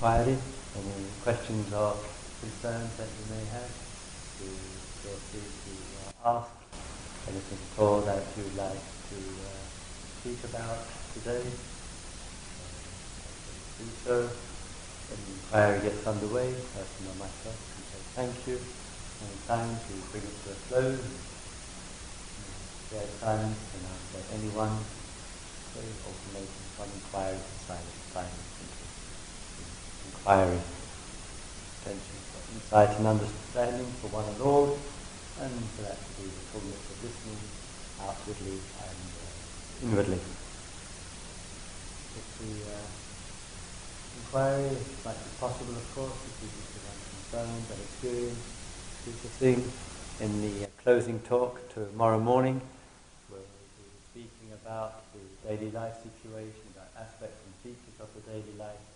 inquiry, any questions or concerns that you may have, to feel free to uh, ask anything at all that you'd like to uh, speak about today. Uh, do so. When the inquiry gets underway, person or myself can say thank you. And time to bring it to a close. Share silence and ask that anyone so alternating from inquiry to silence, silence inquiry. Attention for insight and understanding for one and all, and for that to be the fullness of listening outwardly and uh, inwardly. If the uh, inquiry might be possible, of course, if you just unconcerned and experience is the thing in the uh, closing talk tomorrow morning where we'll be speaking about the daily life situation, about aspects and features of the daily life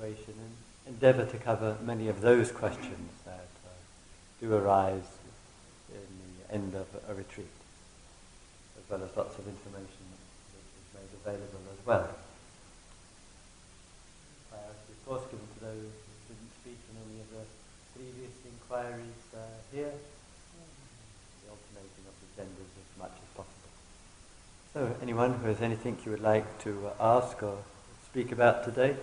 situation, and endeavour to cover many of those questions that uh, do arise in the end of a retreat, as well as lots of information that is made available as well. Priority, of course, given to those who didn't speak in any of the previous inquiries uh, here, the alternating of the genders as much as possible. So, anyone who has anything you would like to uh, ask or speak about today?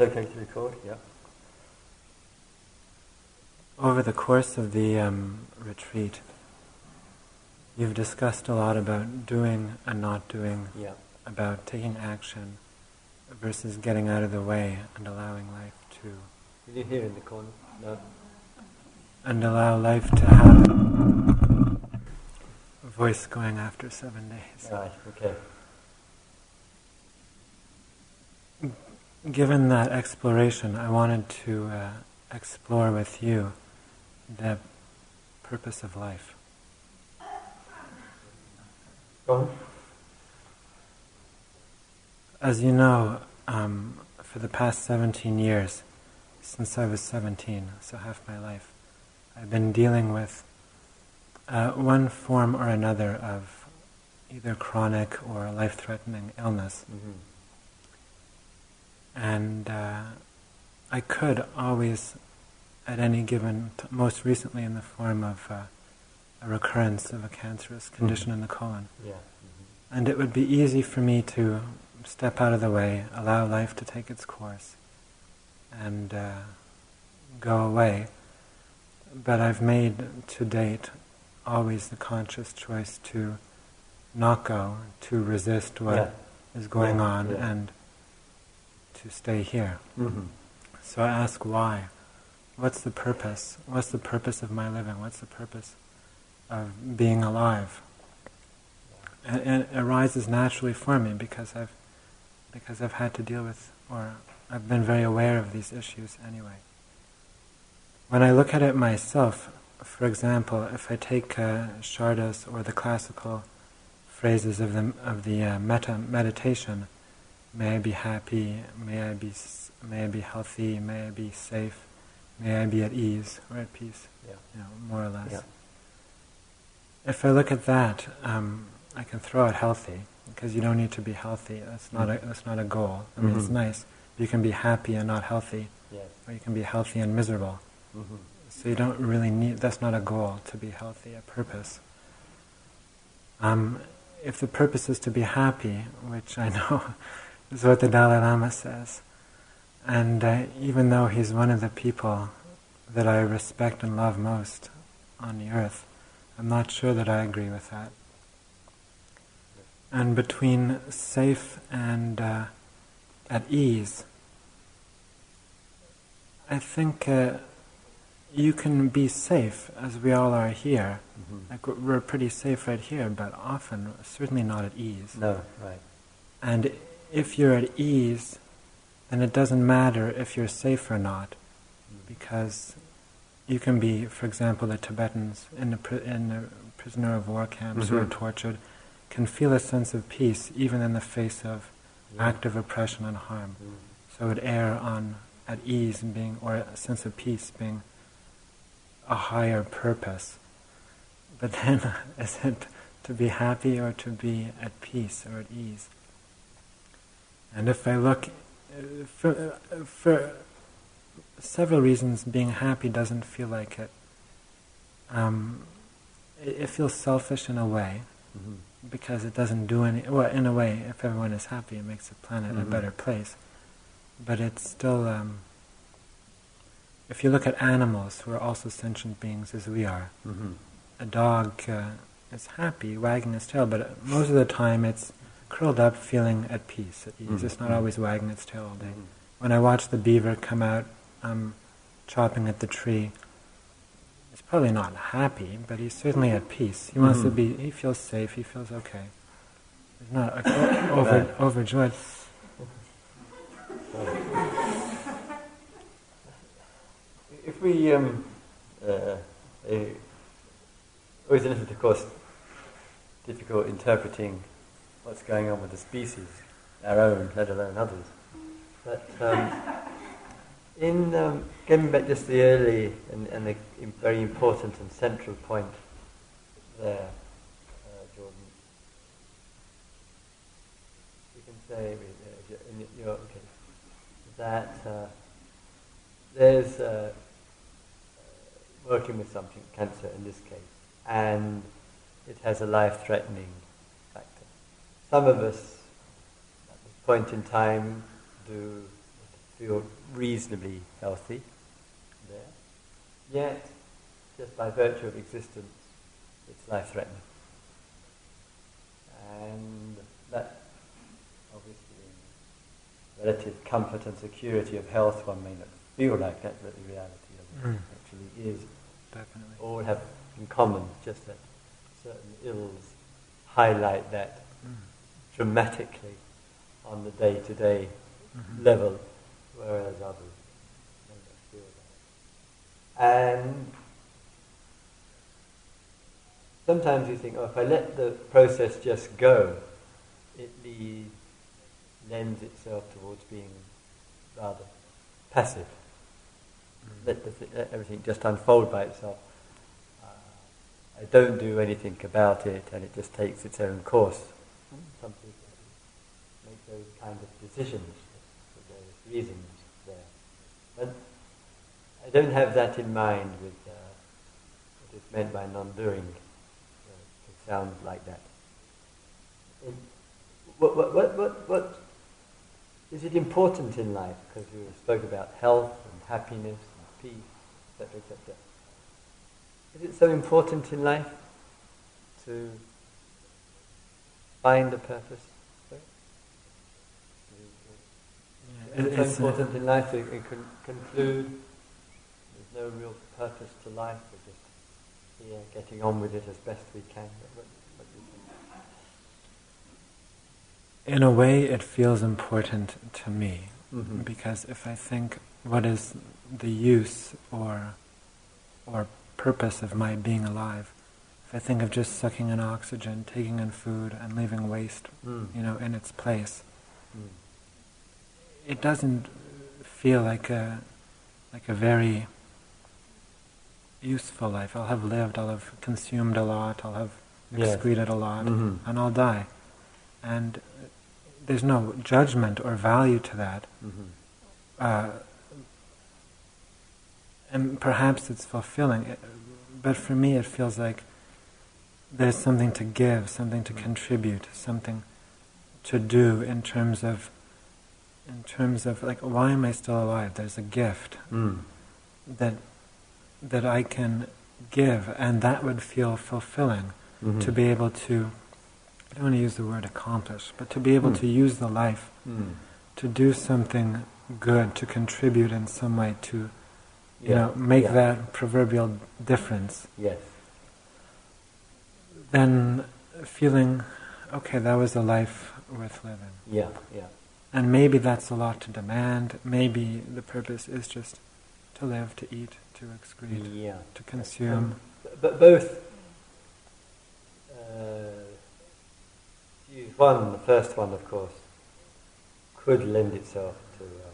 It's okay to record, yeah. Over the course of the um, retreat, You've discussed a lot about doing and not doing, yeah. about taking action versus getting out of the way and allowing life to. Did you hear in the corner? No. And allow life to have a voice going after seven days. Right, okay. Given that exploration, I wanted to uh, explore with you the purpose of life. As you know, um, for the past 17 years, since I was 17, so half my life, I've been dealing with uh, one form or another of either chronic or life-threatening illness. Mm-hmm. And uh, I could always, at any given, t- most recently in the form of uh, a recurrence of a cancerous condition mm-hmm. in the colon. Yeah. Mm-hmm. And it would be easy for me to step out of the way, allow life to take its course, and uh, go away. But I've made to date always the conscious choice to not go, to resist what yeah. is going yeah. on, and to stay here. Mm-hmm. So I ask why? What's the purpose? What's the purpose of my living? What's the purpose of being alive. And, it arises naturally for me because I've because I've had to deal with or I've been very aware of these issues anyway. When I look at it myself, for example, if I take uh, Sharda's or the classical phrases of the of the uh, metta meditation, may I be happy, may I be may I be healthy, may I be safe, may I be at ease or at peace, yeah. you know, more or less. Yeah if I look at that, um, I can throw out healthy because you don't need to be healthy. That's not mm-hmm. a that's not a goal. I mean, mm-hmm. it's nice. You can be happy and not healthy, yes. or you can be healthy and miserable. Mm-hmm. So you don't really need. That's not a goal to be healthy. A purpose. Um, if the purpose is to be happy, which I know is what the Dalai Lama says, and uh, even though he's one of the people that I respect and love most on the earth, I'm not sure that I agree with that. And between safe and uh, at ease, I think uh, you can be safe, as we all are here. Mm-hmm. Like we're pretty safe right here, but often certainly not at ease. No, right. And if you're at ease, then it doesn't matter if you're safe or not, because you can be, for example, the Tibetans in the, in the prisoner of war camps mm-hmm. who are tortured can feel a sense of peace even in the face of Yeah. act of oppression and harm. Mm. So it would err on at ease and being, or a sense of peace being a higher purpose. But then, is it to be happy or to be at peace or at ease? And if I look, for, for several reasons, being happy doesn't feel like it. Um, it, it feels selfish in a way Mhm. because it doesn't do any. Well, in a way, if everyone is happy, it makes the planet a Mhm. better place. But it's still. Um, if you look at animals who are also sentient beings as we are, Mhm. a dog uh, is happy, wagging its tail, but most of the time it's curled up, feeling at peace, at ease. Mhm. It's not always wagging its tail all day. Mhm. When I watch the beaver come out, um, chopping at the tree, he's probably not happy, but he's certainly at peace. He wants to be. He feels safe. He feels okay. He's not over, overjoyed. If we, um, uh, uh, always a little, of course, difficult interpreting what's going on with the species, our own, let alone others. But um, in um, getting back just the early and, and the very important and central point there, uh, Jordan, you can say uh, in your, okay, that uh, there's uh, working with something, cancer in this case, and it has a life-threatening. Some of us, at this point in time, do feel reasonably healthy there. Yet, just by virtue of existence, it's life-threatening. And that, obviously, in relative comfort and security of health, one may not feel like that, but the reality of it Mm. actually is. Definitely. All have in common just that certain ills highlight that Mm. Dramatically on the day-to-day Mhm. level, whereas others may not feel that. And sometimes you think, oh, if I let the process just go, it le- lends itself towards being rather passive. Mm. Let, the th- let everything just unfold by itself. Uh, I don't do anything about it, and it just takes its own course. Some people make those kind of decisions for various reasons there. But I don't have that in mind with uh, what is meant by non-doing. Uh, it sounds like that. In, what, what, what, what, what is it important in life? Because you spoke about health and happiness and peace, etc., etc. Is it so important in life to find a purpose? Sorry? Yeah, Is it- it so it's, uh, important in life to uh, con- conclude there's no real purpose to life, we're just here getting on with it as best we can? What, what do you think? in a way, it feels important to me Mhm. because if I think what is the use or or purpose of my being alive, if I think of just sucking in oxygen, taking in food, and leaving waste, Mm. you know, in its place, Mm. it doesn't feel like a like a very useful life. I'll have lived, I'll have consumed a lot, I'll have Yes. excreted a lot, Mhm. and I'll die. And there's no judgment or value to that. Mhm. Uh, and perhaps it's fulfilling, It- but for me it feels like there's something to give, something to contribute, something to do in terms of, in terms of like, why am I still alive? There's a gift Mm. that that I can give, and that would feel fulfilling Mhm. to be able to. I don't want to use the word accomplish, but to be able Mm. to use the life Mm. to do something good, to contribute in some way, to you Yeah. know make Yeah. that proverbial difference. Yes. Then feeling, okay, that was a life worth living, Yeah. Yeah. and maybe that's a lot to demand. Maybe the purpose is just to live, to eat, to excrete, Yeah. to consume. But both. Uh, use one, the first one, of course. could lend itself to uh,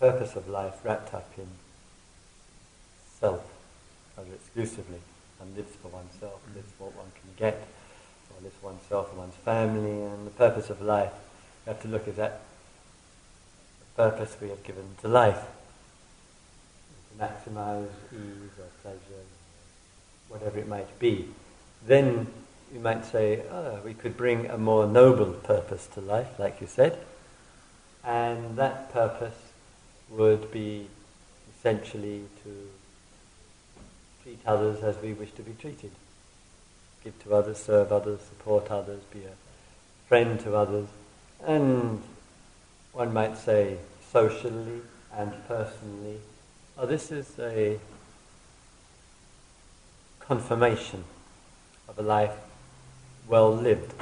the purpose of life wrapped up in self, rather exclusively, lives for oneself, lives for what one can get, or lives for oneself and one's family, and the purpose of life. You have to look at that purpose we have given to life. To maximize ease or pleasure, whatever it might be. Then you might say, oh, we could bring a more noble purpose to life, like you said, and that purpose would be essentially to treat others as we wish to be treated. Give to others, serve others, support others, be a friend to others, and one might say socially and personally. Oh, this is a confirmation of a life well lived.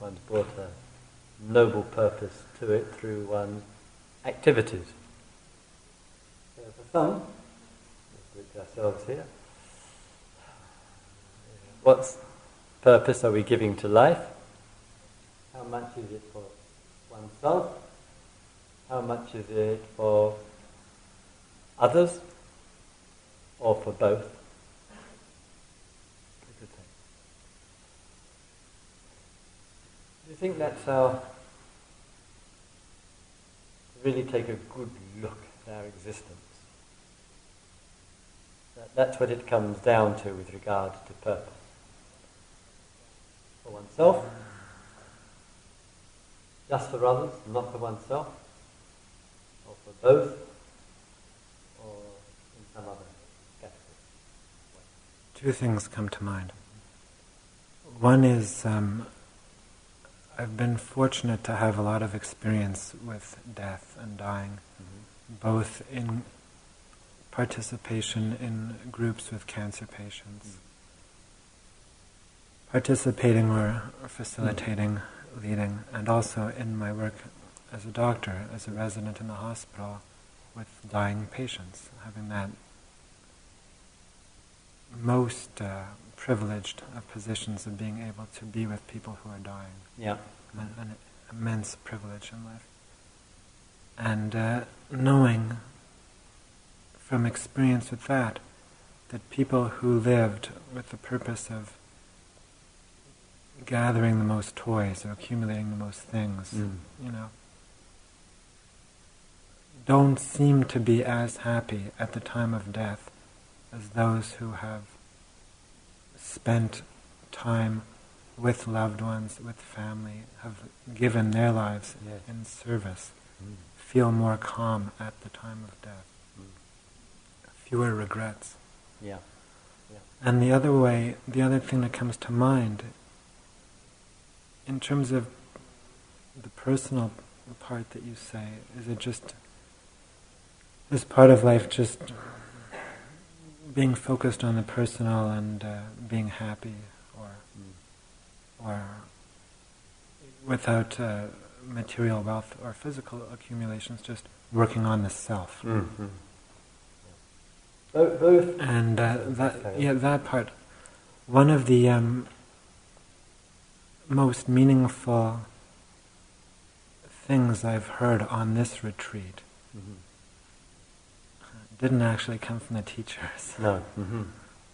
One's brought a noble purpose to it through one's activities. So for some, let's group ourselves here. What purpose are we giving to life? How much is it for oneself? How much is it for others? Or for both? Do you think that's our really take a good look at our existence? That, that's what it comes down to with regard to purpose. Oneself, just for others, not for oneself, or for both, or in some other category. Two things come to mind. One is um, I've been fortunate to have a lot of experience with death and dying, mm-hmm. both in participation in groups with cancer patients, mm-hmm. Participating or, or facilitating, mm-hmm. leading, and also in my work as a doctor, as a resident in the hospital with dying patients, having that most uh, privileged of positions of being able to be with people who are dying. Yeah. An, an immense privilege in life. And uh, knowing from experience with that, that people who lived with the purpose of gathering the most toys or accumulating the most things, mm. you know, don't seem to be as happy at the time of death as those who have spent time with loved ones, with family, have given their lives yes. in service, mm. feel more calm at the time of death. Mm. Fewer regrets. Yeah. yeah. And the other way, the other thing that comes to mind, in terms of the personal part that you say, is it just, is part of life just being focused on the personal and uh, being happy, or mm. or without uh, material wealth or physical accumulations, just working on the self. Mm-hmm. Both. And uh, that, yeah, that part. One of the um, most meaningful things I've heard on this retreat. Mm-hmm didn't actually come from the teachers. No. Mm-hmm.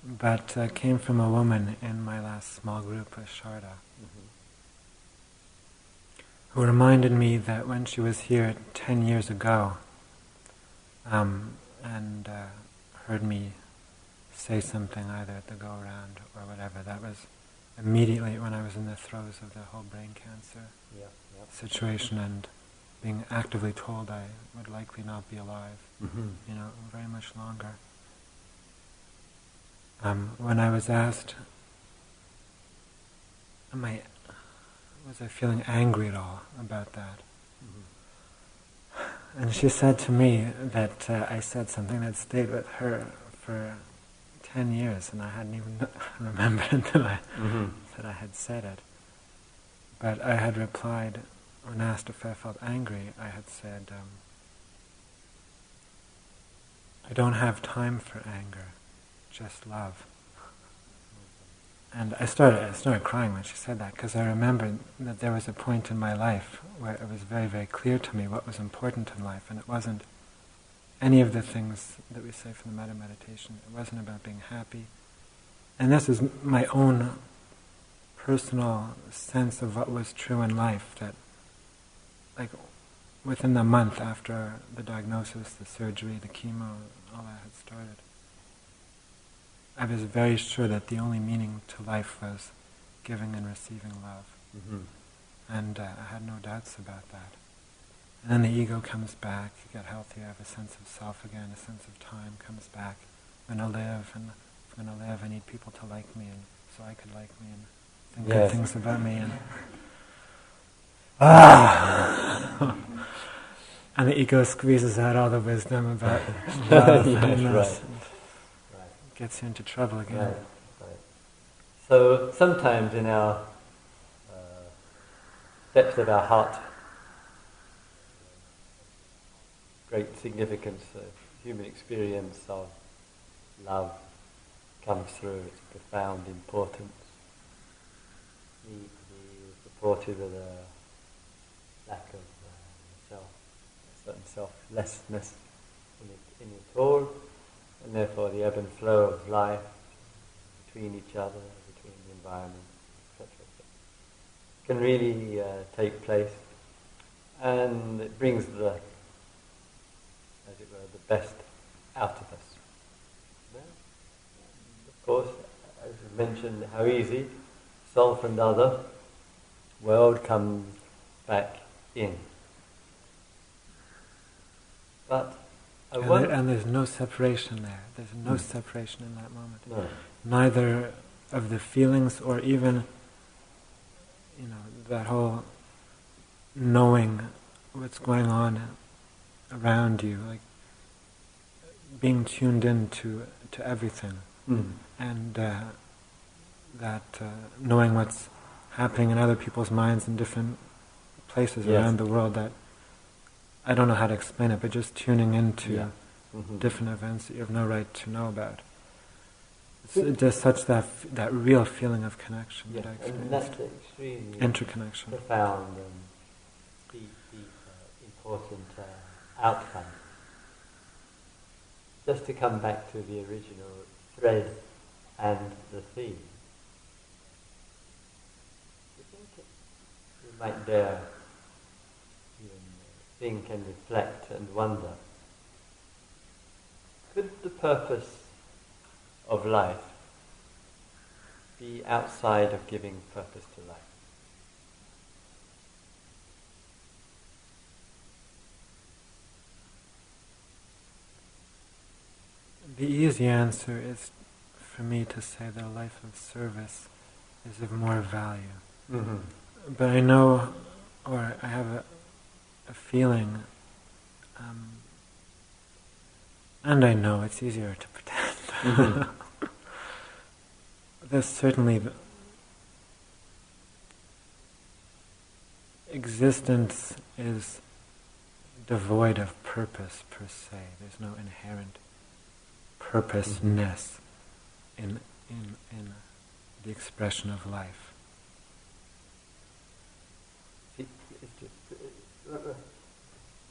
But uh, came from a woman in my last small group with Sharda, mm-hmm. who reminded me that when she was here 10 years ago um, and uh, heard me say something either at the go round or whatever, that was immediately when I was in the throes of the whole brain cancer yeah, yeah. situation and being actively told I would likely not be alive, mm-hmm. you know, very much longer. Um, when I was asked, am I, was I feeling angry at all about that? Mm-hmm. And she said to me that uh, I said something that stayed with her for 10 years, and I hadn't even remembered until I, mm-hmm. that I had said it. But I had replied, when asked if I felt angry, I had said, um, I don't have time for anger, just love. and I started, I started crying when she said that because I remembered that there was a point in my life where it was very, very clear to me what was important in life, and it wasn't any of the things that we say from the metta meditation. It wasn't about being happy. And this is my own personal sense of what was true in life that, like, within the month after the diagnosis, the surgery, the chemo, all that had started, I was very sure that the only meaning to life was giving and receiving love. Mm-hmm. And uh, I had no doubts about that. And then the ego comes back, you get healthy, I have a sense of self again, a sense of time comes back. I'm going to live, and I'm going to live, I need people to like me, and so I could like me, and think yes. good things about me. And, ah! and the ego squeezes out all the wisdom about love yes, and right gets you into trouble again. Right, right. So sometimes in our uh, depths of our heart, great significance of human experience of love comes through, its profound importance. Need to be supportive of the lack of uh, self, a certain selflessness in it, in it all and therefore the ebb and flow of life between each other, between the environment, etc., can really uh, take place, and it brings the, as it were, the best out of us. of course, as we mentioned, how easy self and other world comes back in. But and, there, and, there's no separation there. There's no mm. separation in that moment. No. Neither of the feelings or even, you know, that whole knowing what's going on around you, like being tuned in to, to everything. Mm. And uh, that uh, knowing what's happening in other people's minds in different places yes. around the world that I don't know how to explain it, but just tuning into yeah. mm-hmm. different events that you have no right to know about. It's just such that f- that real feeling of connection yeah. that I experienced. And that's extremely interconnection, profound and deep, deep, uh, important uh, outcome. Just to come back to the original thread and the theme. Think we might dare think and reflect and wonder. Could the purpose of life be outside of giving purpose to life? The easy answer is for me to say that a life of service is of more value. Mm-hmm. But I know, or I have a, a feeling, um, and I know it's easier to pretend. Mm-hmm. There's certainly the existence is devoid of purpose per se. There's no inherent purposeness mm-hmm. in in in the expression of life.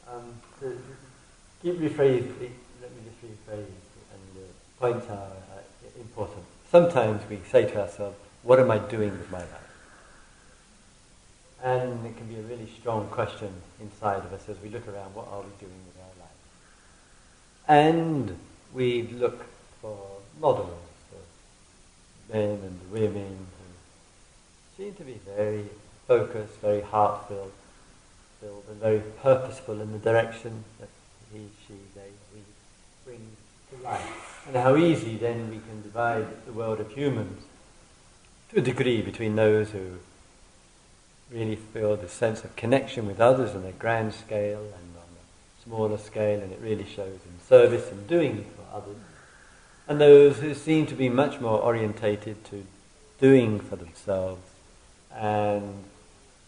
Um, to keep rephrase, let me just rephrase, and the points are uh, important. Sometimes we say to ourselves, what am I doing with my life? And it can be a really strong question inside of us as we look around, what are we doing with our life? And we look for models, for men and women who seem to be very focused, very heart-filled, and very purposeful in the direction that he, she, they, we bring to life. And how easy then we can divide the world of humans to a degree between those who really feel the sense of connection with others on a grand scale and on a smaller scale, and it really shows in service and doing others, and those who seem to be much more orientated to doing for themselves and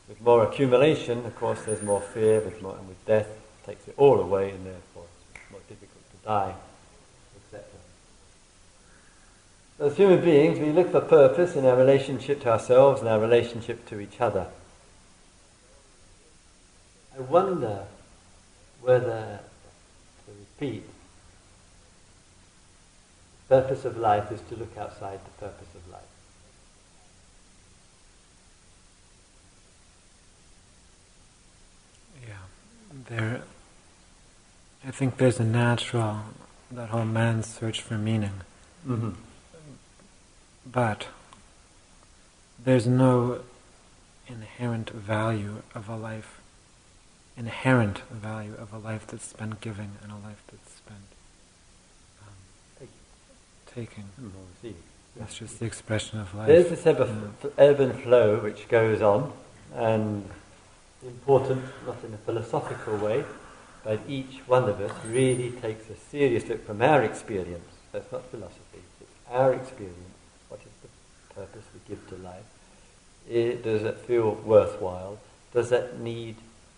with more accumulation, of course, there's more fear, with more, and with death, it takes it all away, and therefore it's more difficult to die, etc. As human beings, we look for purpose in our relationship to ourselves and our relationship to each other. I wonder whether, to repeat, purpose of life is to look outside the purpose of life. Yeah, there. I think there's a natural that whole man's search for meaning, Mm-hmm. but there's no inherent value of a life, inherent value of a life that's spent giving and a life that's spent um, taking. Mm-hmm. That's just the expression of life. There's this ebb, of, Yeah. ebb and flow which goes on, and important, not in a philosophical way, but each one of us really takes a serious look from our experience. That's not philosophy, it's our experience. What is the purpose we give to life? It, does it feel worthwhile? Does that need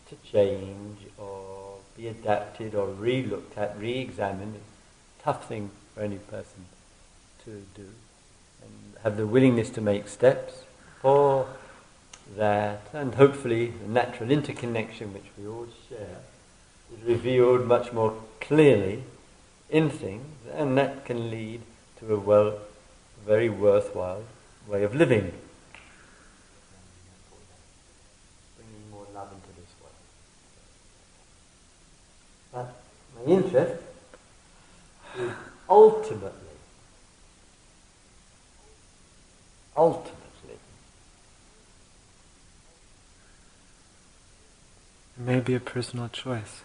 to change or be adapted or re-looked at, re-examined? It's a tough thing for any person to do and have the willingness to make steps for that, and hopefully the natural interconnection which we all share is revealed much more clearly in things, and that can lead to a well, very worthwhile way of living. Bringing more love into this world. But my interest is ultimately ultimately It may be a personal choice,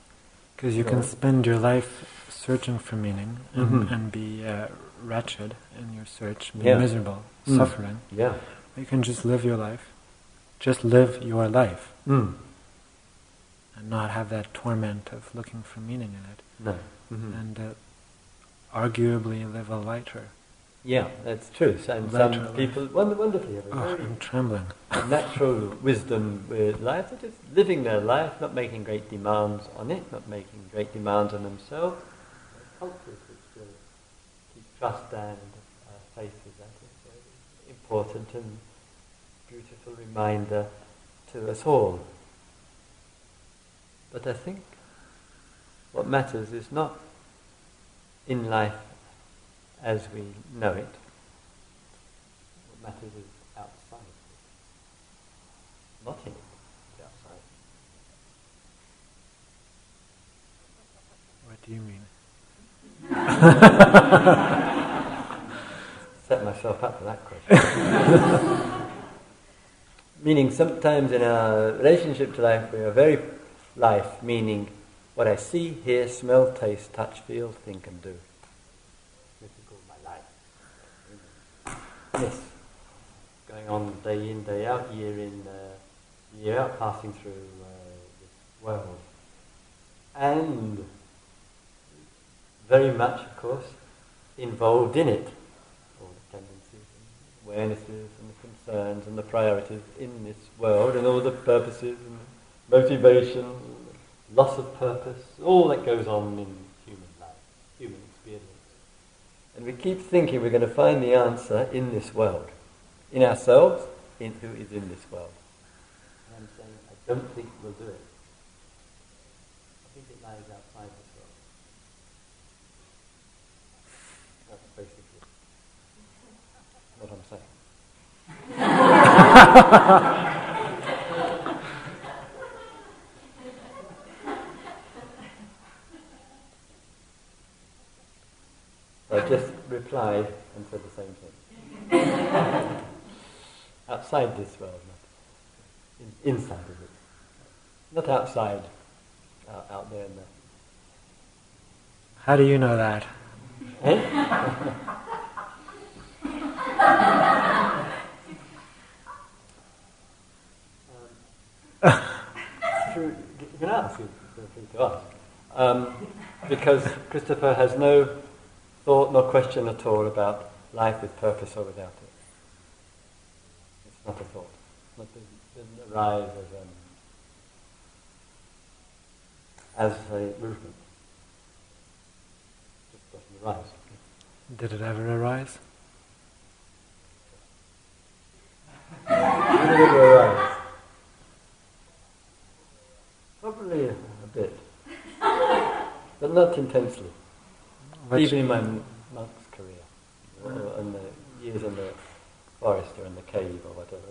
because you Sure. can spend your life searching for meaning and, Mhm. and be uh, wretched in your search, be Yeah. miserable, Mm. suffering. yeah You can just live your life, just live your life, mm. and not have that torment of looking for meaning in it, no Mhm. and uh, arguably live a lighter. Yeah that's true. And some people wonder, wonderfully have a Oh, very I'm trembling. natural wisdom with life they're just living their life not making great demands on it not making great demands on themselves. Cultures which keep trust and uh, faith with that is very important and beautiful reminder to us all. But I think what matters is not in life as we know it. What matters is outside. Not in it, but outside. What do you mean? Set myself up for that question. meaning sometimes in our relationship to life we are very life, meaning what I see, hear, smell, taste, touch, feel, think and do. This is called my life. Yes. Going on day in, day out, year in, uh, year out, passing through uh, this world. And very much, of course, involved in it. All the tendencies and awarenesses and the concerns and the priorities in this world and all the purposes and motivations, loss of purpose, all that goes on in human life, human experience. And we keep thinking we're going to find the answer in this world, in ourselves, in who is in this world. And I'm saying, I don't think we'll do it. I think it lies outside this world. That's basically what I'm saying. So just replied and said the same thing. outside this world, not in, inside of it. Not outside, out, out there in the How do you know that? Eh? um, through, you can ask, you feel free to ask. Um, because Christopher has no thought nor question at all about life with purpose or without it. It's not a thought. Not didn't arise as, um, as a movement. It Just doesn't arise. Did it ever arise? it arise? Probably a, a bit, but not intensely. What, Even in my monk's career, or in the years in the forest or in the cave or whatever.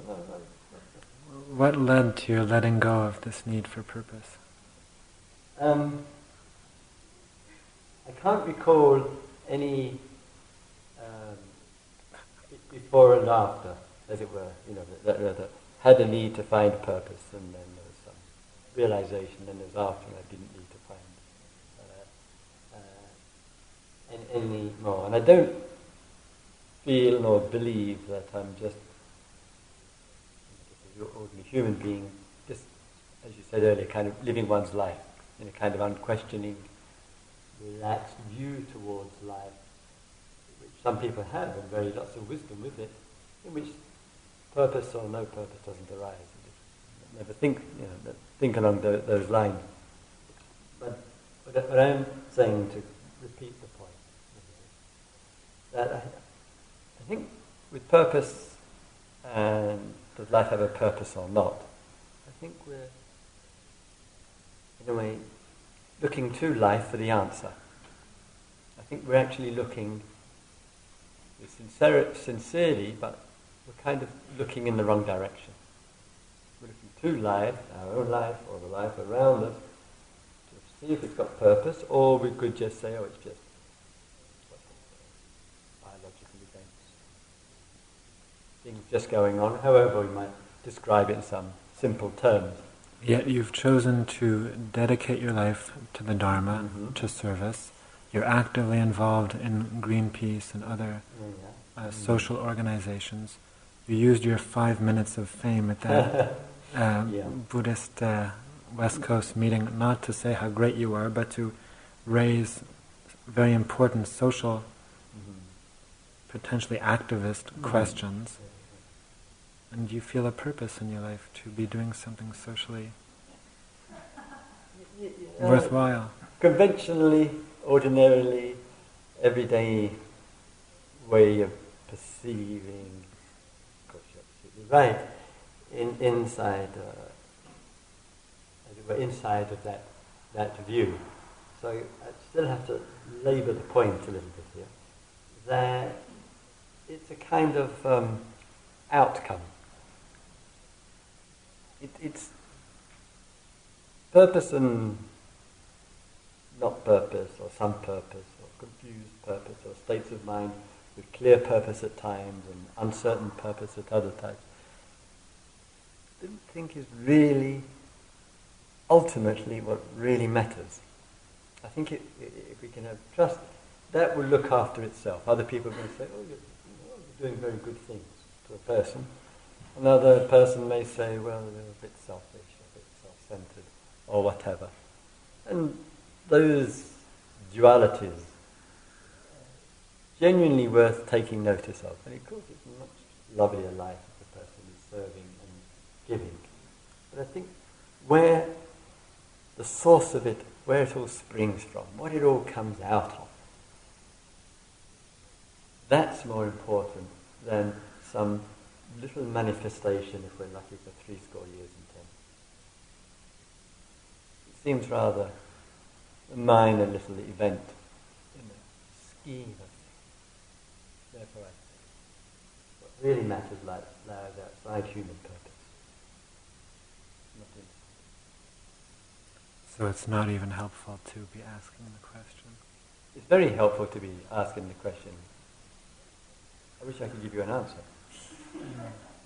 What led to your letting go of this need for purpose? Um, I can't recall any um, before and after, as it were, you know, that, that, that had a need to find purpose, and then there was some realization, and then there's after and I didn't need to find uh, uh, any, more. And I don't feel nor believe that I'm just an ordinary human being, just as you said earlier, kind of living one's life in a kind of unquestioning, relaxed view towards life, which some people have, and very lots of wisdom with it, in which purpose or no purpose doesn't arise. Never think, you know, think along tho- those lines. But what I'm saying to repeat the that I, I think with purpose and does life have a purpose or not, I think we're in a way, looking to life for the answer. I think we're actually looking sincerely, but we're kind of looking in the wrong direction. We're looking to life, our own life, or the life around us, to see if it's got purpose, or we could just say, oh, it's just biological events, things just going on, however we might describe it in some simple terms. Yet you've chosen to dedicate your life to the Dharma, Mhm. to service. You're actively involved in Greenpeace and other Yeah. uh, Mm. social organizations. You used your five minutes of fame at that uh, Yeah. Buddhist uh, West Coast meeting not to say how great you are, but to raise very important social, Mhm. potentially activist Mhm. questions. And you feel a purpose in your life to be doing something socially uh, worthwhile. Conventionally, ordinarily, everyday way of perceiving, of course you're absolutely right, in, inside, uh, as it were, inside of that, that view. So I still have to labour the point a little bit here, that it's a kind of um, outcome. It, it's purpose and not purpose, or some purpose, or confused purpose, or states of mind with clear purpose at times and uncertain purpose at other times. I don't think is really ultimately what really matters. I think it, if we can have trust, that will look after itself. Other people may say, oh, you're, you're doing very good things to a person. Another person may say, well, they're a bit selfish, a bit self-centered, or whatever. And those dualities genuinely worth taking notice of. And of course, it's a much lovelier life if the person is serving and giving. But I think where the source of it, where it all springs from, what it all comes out of, that's more important than some little manifestation, if we're lucky, for three score years and ten. It seems rather a minor little event in the scheme of things. Therefore, I say, what really matters lies, lies outside human purpose. Not in So it's not even helpful to be asking the question. It's very helpful to be asking the question. I wish I could give you an answer.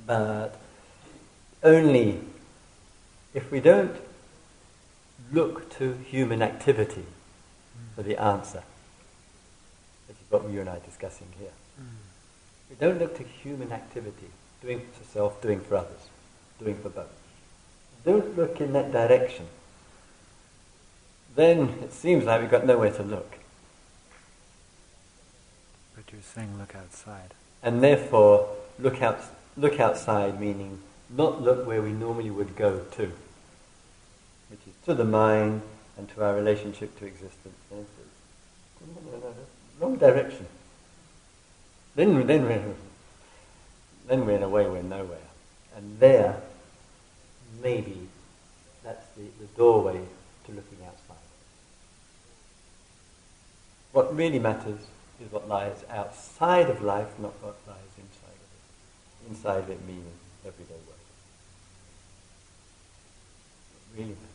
But only if we don't look to human activity for the answer, which is what you and I are discussing here. We don't look to human activity, doing for self, doing for others, doing for both. Don't look in that direction. Then it seems like we've got nowhere to look. But you're saying look outside. And therefore, look, out, look outside, meaning not look where we normally would go to, which is to the mind and to our relationship to existence. Wrong direction. Then, then, we're, then we're in a way we're nowhere. And there, maybe, that's the, the doorway to looking outside. What really matters is what lies outside of life, not what lies. Inside it meaning everyday work. What really matters.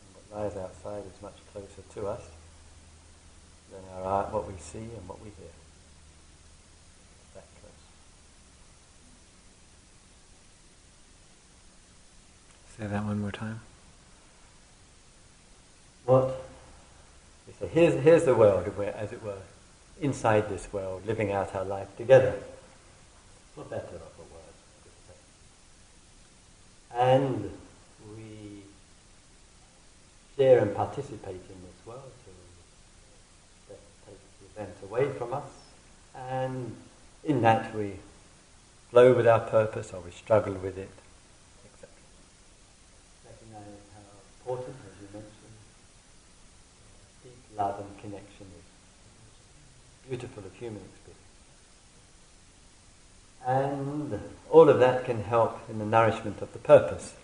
And what lies outside is much closer to us than our art, what we see and what we hear. That close. Say that one more time. What? Here's, here's the world, as it were, inside this world, living out our life together. For better or for worse. And we share and participate in this world to take the event away from us. And in that we flow with our purpose or we struggle with it, etc. Recognize how important, as you mentioned, deep love and connection is beautiful of human experience. And all of that can help in the nourishment of the purpose.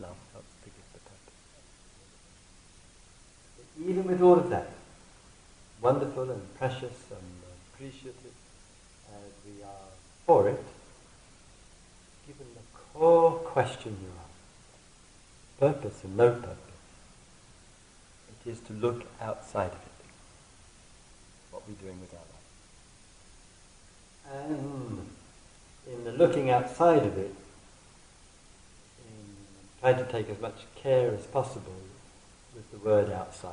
Love helps to give the purpose. But even with all of that, wonderful and precious and appreciative as we are for it, given the core question you ask, purpose and no purpose, it is to look outside of it, what we're doing with our life. And in the looking outside of it, in trying to take as much care as possible with the word outside,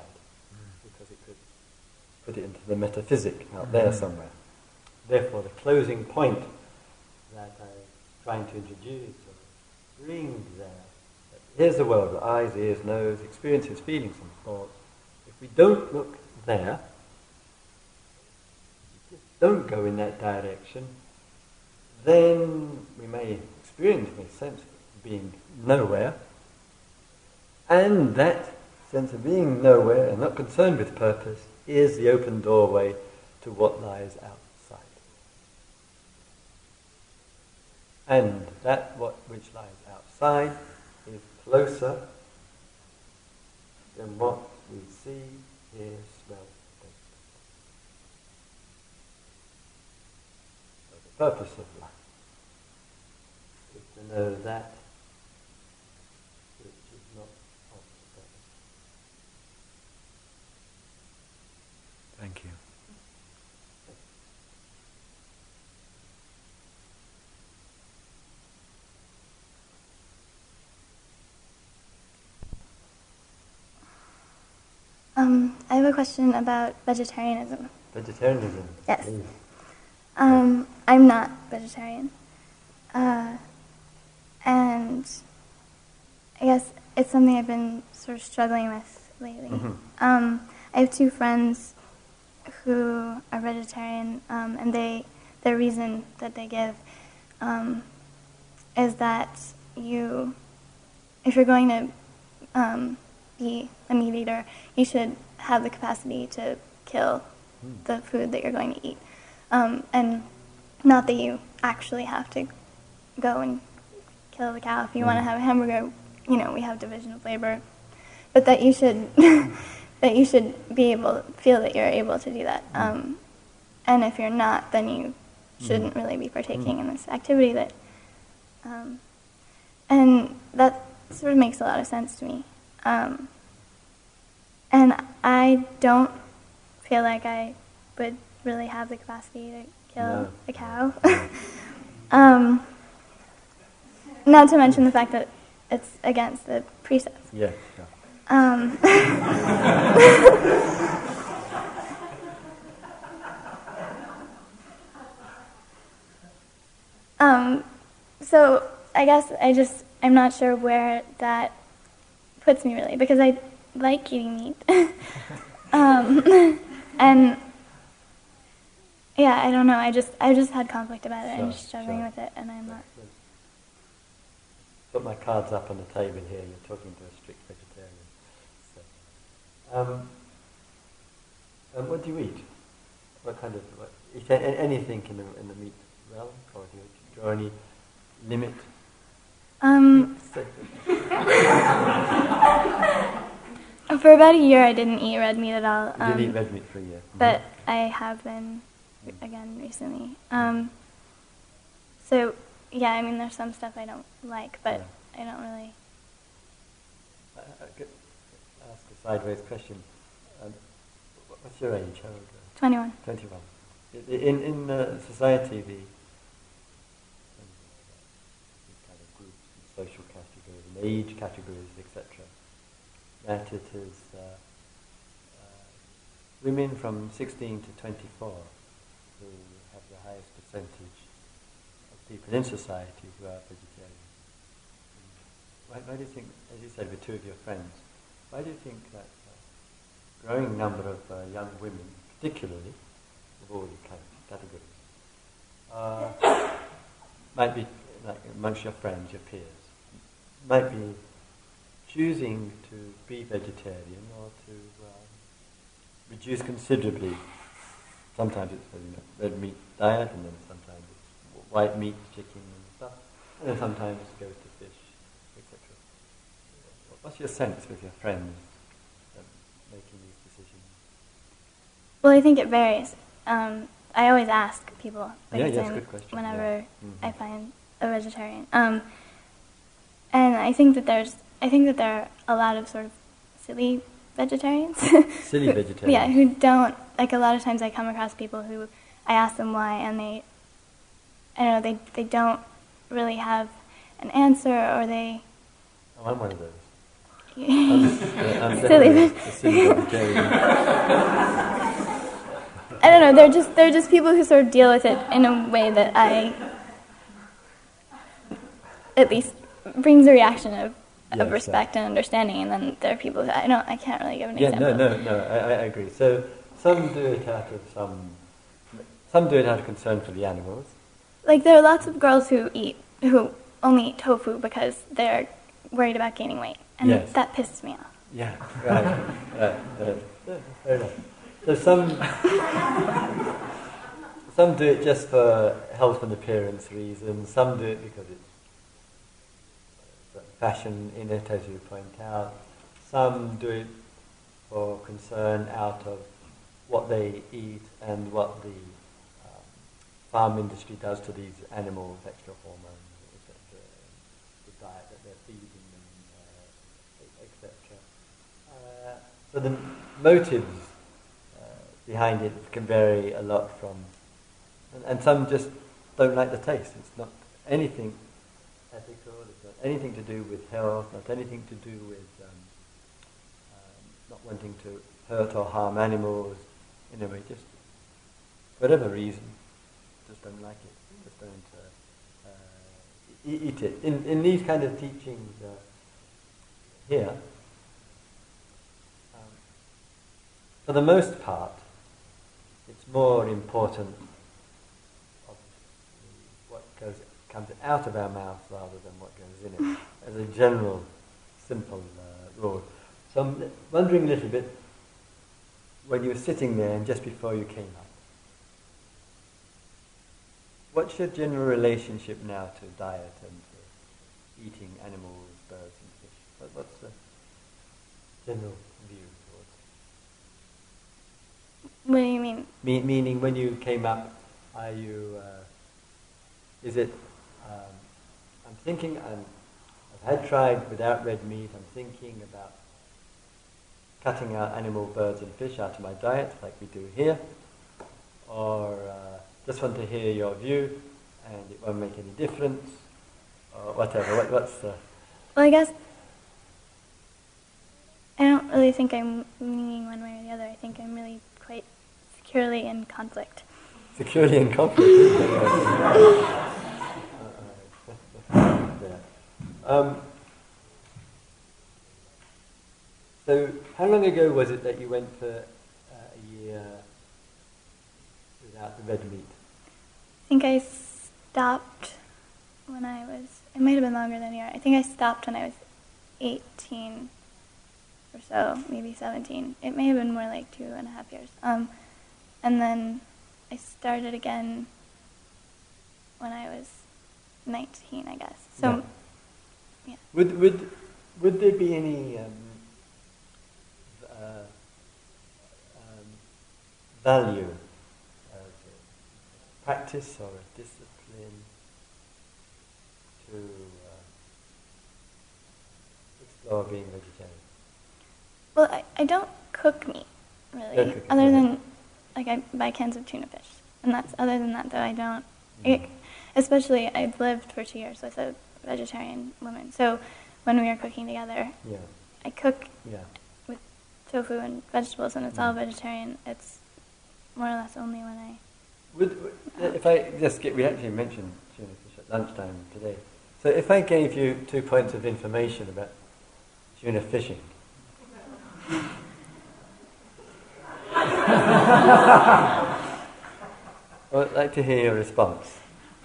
mm. because it could put it into the metaphysic out there mm-hmm. somewhere. Therefore, the closing point that I'm trying to introduce or bring there, that here's the world eyes, ears, nose, experiences, feelings, and thoughts. We don't look there, don't go in that direction, then we may experience, may sense of being nowhere, and that sense of being nowhere and not concerned with purpose is the open doorway to what lies outside. And that what which lies outside is closer than what we see, hear, smell, taste. The purpose of life is to know that which is not of the. Thank you. Um, I have a question about vegetarianism. Vegetarianism. Yes. Um, I'm not vegetarian. Uh, and I guess it's something I've been sort of struggling with lately. Mhm. Um, I have two friends who are vegetarian, um, and they their reason that they give um, is that you, if you're going to um, be a meat eater, you should have the capacity to kill the food that you're going to eat, um, and not that you actually have to go and kill the cow if you want to Mm. have a hamburger. You know, we have division of labor, but that you should that you should be able feel that you're able to do that. Um, and if you're not, then you shouldn't really be partaking in this activity. That um, and that sort of makes a lot of sense to me. Um, and I don't feel like I would really have the capacity to kill No. a cow. um, not to mention the fact that it's against the precepts. Yeah. yeah. Um, um, so I guess I just I'm not sure where that puts me really because I like eating meat, um, and yeah, I don't know. I just I just had conflict about it. I'm just struggling sure. with it, and I'm not. Put my cards up on the table here. You're talking to a strict vegetarian. So, um, and what do you eat? what kind of, what, is there anything in the, in the meat realm, or do you draw any limit? Um, for about a year, I didn't eat red meat at all. You didn't eat Um, red meat for a year. but I have been again recently. Um, so yeah, I mean, there's some stuff I don't like, but I don't really. I, I could ask a sideways question. Um, what's your age? How old? Twenty-one. 21. In, in uh, society, the um, kind of groups, and social categories, and age categories, etc., that it is uh, uh, women from 16 to 24 who have the highest percentage of people in society who are vegetarian. Why, why do you think, as you said with two of your friends, why do you think that uh, growing number of uh, young women, particularly of all categories, uh, might be like amongst your friends, your peers, might be choosing to be vegetarian or to um, reduce considerably. Sometimes it's a you know, red meat diet, and then sometimes it's white meat, chicken, and stuff, and then sometimes it goes to fish, etc. What's your sense with your friends um, making these decisions? Well, I think it varies. Um, I always ask people Yeah, like, yeah, it's a I'm- good question, whenever yeah. Mhm. I find a vegetarian. Um, and I think that there's, I think that there are a lot of sort of silly vegetarians. Silly Who- vegetarians. Yeah, who don't like. A lot of times, I come across people who I ask them why, and they, I don't know, they they don't really have an answer, or they. Oh, I'm one of those. I'm, yeah, I'm Silly definitely veg- a silly vegetarian. I don't know. They're just they're just people who sort of deal with it in a way that I, at least, brings a reaction of, Yeah, of respect and understanding. And then there are people who I don't I can't really give an Yeah, example. no, no, no. I, I agree. So some do it out of some, some do it out of concern for the animals. Like there are lots of girls who eat who only eat tofu because they're worried about gaining weight, and Yes. that pisses me off. Yeah, right. right, right. Fair enough. So some, some do it just for health and appearance reasons. Some do it because it's fashion in it, as you point out. Some do it for concern out of what they eat and what the um, farm industry does to these animals, extra hormones, etc. The diet that they're feeding them, uh, etc. Uh, so the motives uh, behind it can vary a lot from, and, and some just don't like the taste. It's not anything anything to do with health. Not anything to do with um, um, not wanting to hurt or harm animals. In way, just whatever reason, just don't like it. Just don't uh, uh, eat it. In in these kind of teachings uh, here. Um, for the most part, it's more important what goes comes out of our mouth rather than what in it, as a general, simple uh, rule. So I'm wondering a little bit when you were sitting there and just before you came up. What's your general relationship now to diet and to eating animals, birds, and fish? What's the general view towards What do you mean? Me- meaning, when you came up, are you? Uh, is it? Um, thinking. I'm, I've had tried without red meat. I'm thinking about cutting out animal, birds, and fish out of my diet, like we do here, or uh, just want to hear your view, and it won't make any difference, or whatever. What, what's the? Well, I guess I don't really think I'm leaning one way or the other. I think I'm really quite securely in conflict. Securely in conflict. isn't it? yeah. Um, so, how long ago was it that you went for uh, a year without the red meat? I think I stopped when I was, it might have been longer than a year. I think I stopped when I was 18 or so, maybe 17. It may have been more like two and a half years. Um, and then I started again when I was 19, I guess. So, Yeah. Yeah. Would, would, would there be any um, uh, um, value of a practice or a discipline to uh, explore being vegetarian? well, I, I don't cook meat, really, other than, like, I buy cans of tuna fish. And that's, other than that, though, I don't, Mm. it, especially, I lived for two years with a vegetarian woman. So when we are cooking together, Yeah, I cook yeah. tofu and vegetables, and it's all Mm. vegetarian. It's more or less only when I. Would, would- if I just get, we actually mentioned tuna fish at lunchtime today. So if I gave you two points of information about tuna fishing, I'd like to hear your response.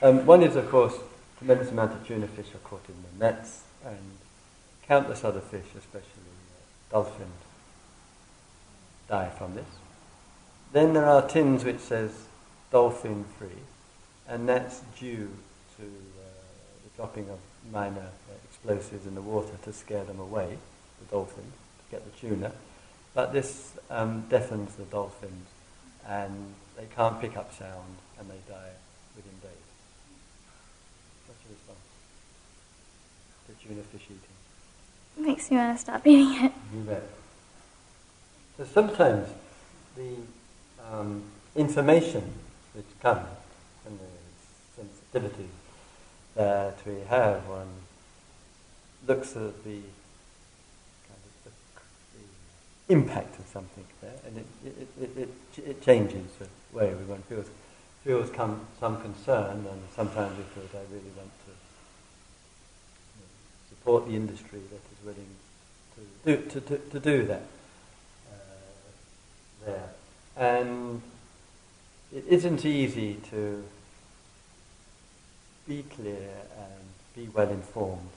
Um, one is, of course, tremendous amount of tuna fish are caught in the nets, and countless other fish, especially uh, dolphins, die from this. Then there are tins which says dolphin free, and that's due to uh, the dropping of minor uh, explosives in the water to scare them away, the dolphins, to get the tuna. But this um, deafens the dolphins, and they can't pick up sound, and they die within days. What's your response to tuna fish eating? Makes me want to stop eating it. You bet. So sometimes the um, information which comes and the sensitivity that we have one looks at the kind of the, the impact of something there, and it, it, it, it, it changes the way we one feels. Feels come, some concern, and sometimes we feel I really want to you know, support the industry that is willing to do, to, to, to do that uh, there. And it isn't easy to be clear and be well informed.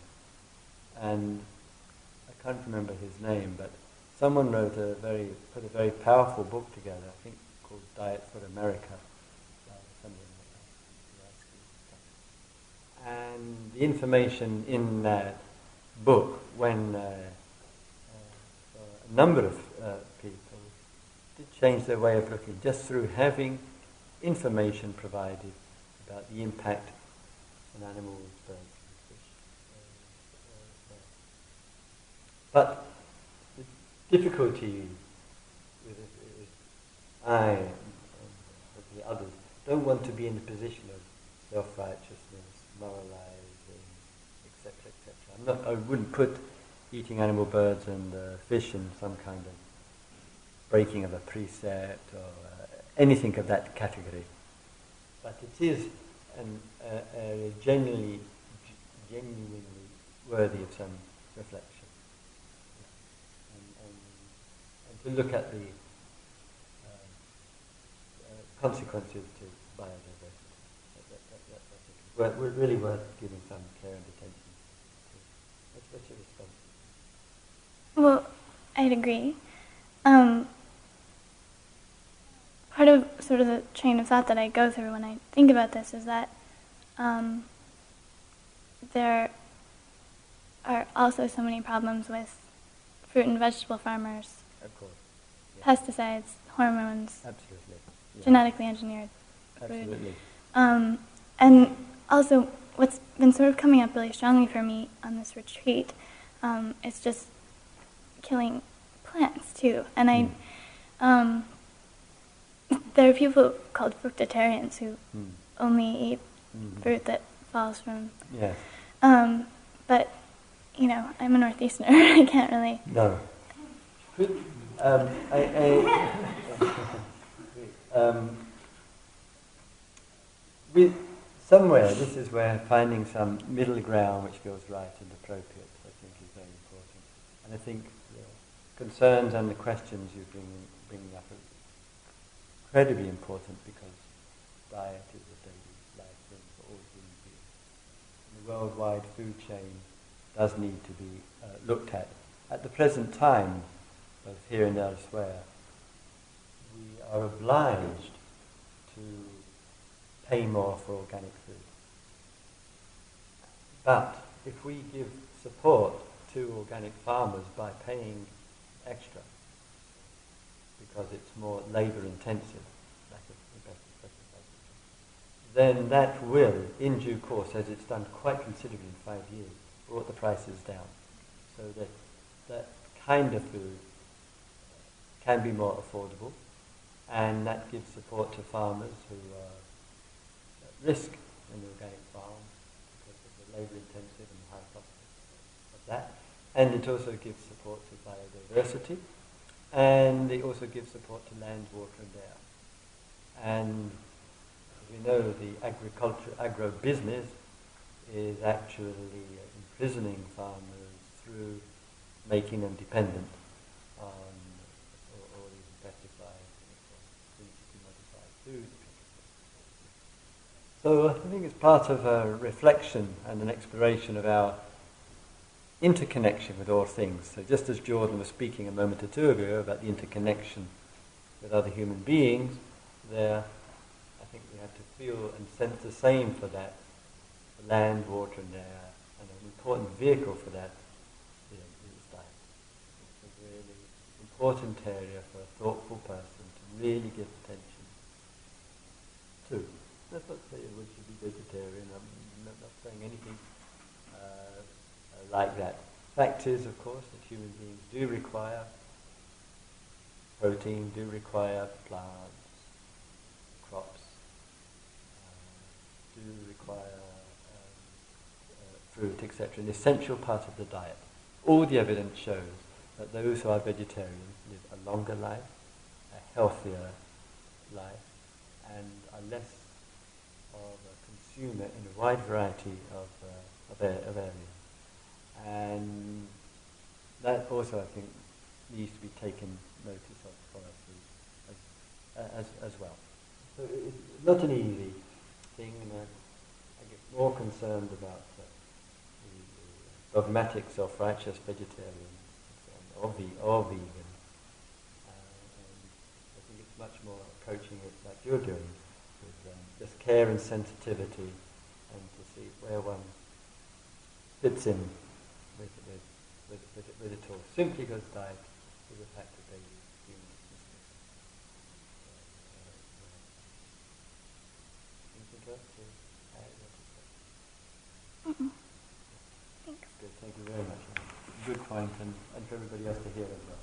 And I can't remember his name, but someone wrote a very, put a very powerful book together, I think called Diet for America, uh. And the information in that book, when uh, uh, a number of uh, people did change their way of looking just through having information provided about the impact on animals, birds, and. But the difficulty with it is I and the others don't want to be in the position of self-righteousness, etc. I'm not. I wouldn't put eating animal, birds, and uh, fish in some kind of breaking of a precept or uh, anything of that category. But it is an, uh, genuinely, genuinely worthy of some reflection. And, and, and to look at the uh, uh, consequences to biodiversity. That, that, that, that, I think is worth, worth- really worth giving some care and attention to. What's, what's your response? Well, I'd agree. Um, part of sort of the train of thought that I go through when I think about this is that um, there are also so many problems with fruit and vegetable farmers, Of course. Yeah. pesticides, hormones, Absolutely. Yeah. genetically engineered Absolutely. Um, and also, what's been sort of coming up really strongly for me on this retreat um, is just killing plants too. And I, um, there are people called fructitarians who Mm. only eat Mhm. fruit that falls from. Yes. Um, but you know, I'm a northeasterner. I can't really. No. Could, um, I, I, um, with somewhere, this is where finding some middle ground which feels right and appropriate, I think, is very important. And I think concerns and the questions you bring bringing up are incredibly important because diet is a daily life thing for all human beings. And the worldwide food chain does need to be uh, looked at. At the present time, both here and elsewhere, we are obliged to pay more for organic food. But if we give support to organic farmers by paying extra, because it's more labour intensive, then that will, in due course, as it's done quite considerably in five years, brought the prices down. So that that kind of food can be more affordable, and that gives support to farmers who are at risk in the organic farm because of the labour intensive and high cost of that. And it also gives support to biodiversity, and it also gives support to land, water, and air. And as we know, the agriculture, agro-business is actually imprisoning farmers through making them dependent on all these pesticides and modified food. So I think it's part of a reflection and an exploration of our interconnection with all things. So just as Jordan was speaking a moment or two ago about the interconnection with other human beings, there I think we have to feel and sense the same for that. the Land, water and air, and an important vehicle for that important area for a thoughtful person to really give attention to. That's not saying we should be vegetarian, I'm not, saying anything like that. Fact is, of course, that human beings do require protein, do require plants, crops, uh, do require um, uh, fruit, etc., an essential part of the diet. All the evidence shows that those who are vegetarians live a longer life, a healthier life, and are less of a consumer in a wide variety of, uh, of, of areas. And that also, I think, needs to be taken notice of as, as, as well. So it's not an easy thing, and I, get more concerned about uh, the dogmatic self-righteous vegetarian or, ve- or vegan. Uh, I think it's much more approaching it like you're doing, with um, just care and sensitivity, and to see where one fits in with, with, with, with, it, with it all. Simply because diet is a fact of daily human existence. Anything else to add? Mm-mm. Thanks. Good, thank you very much good point and, and for everybody else to hear as well.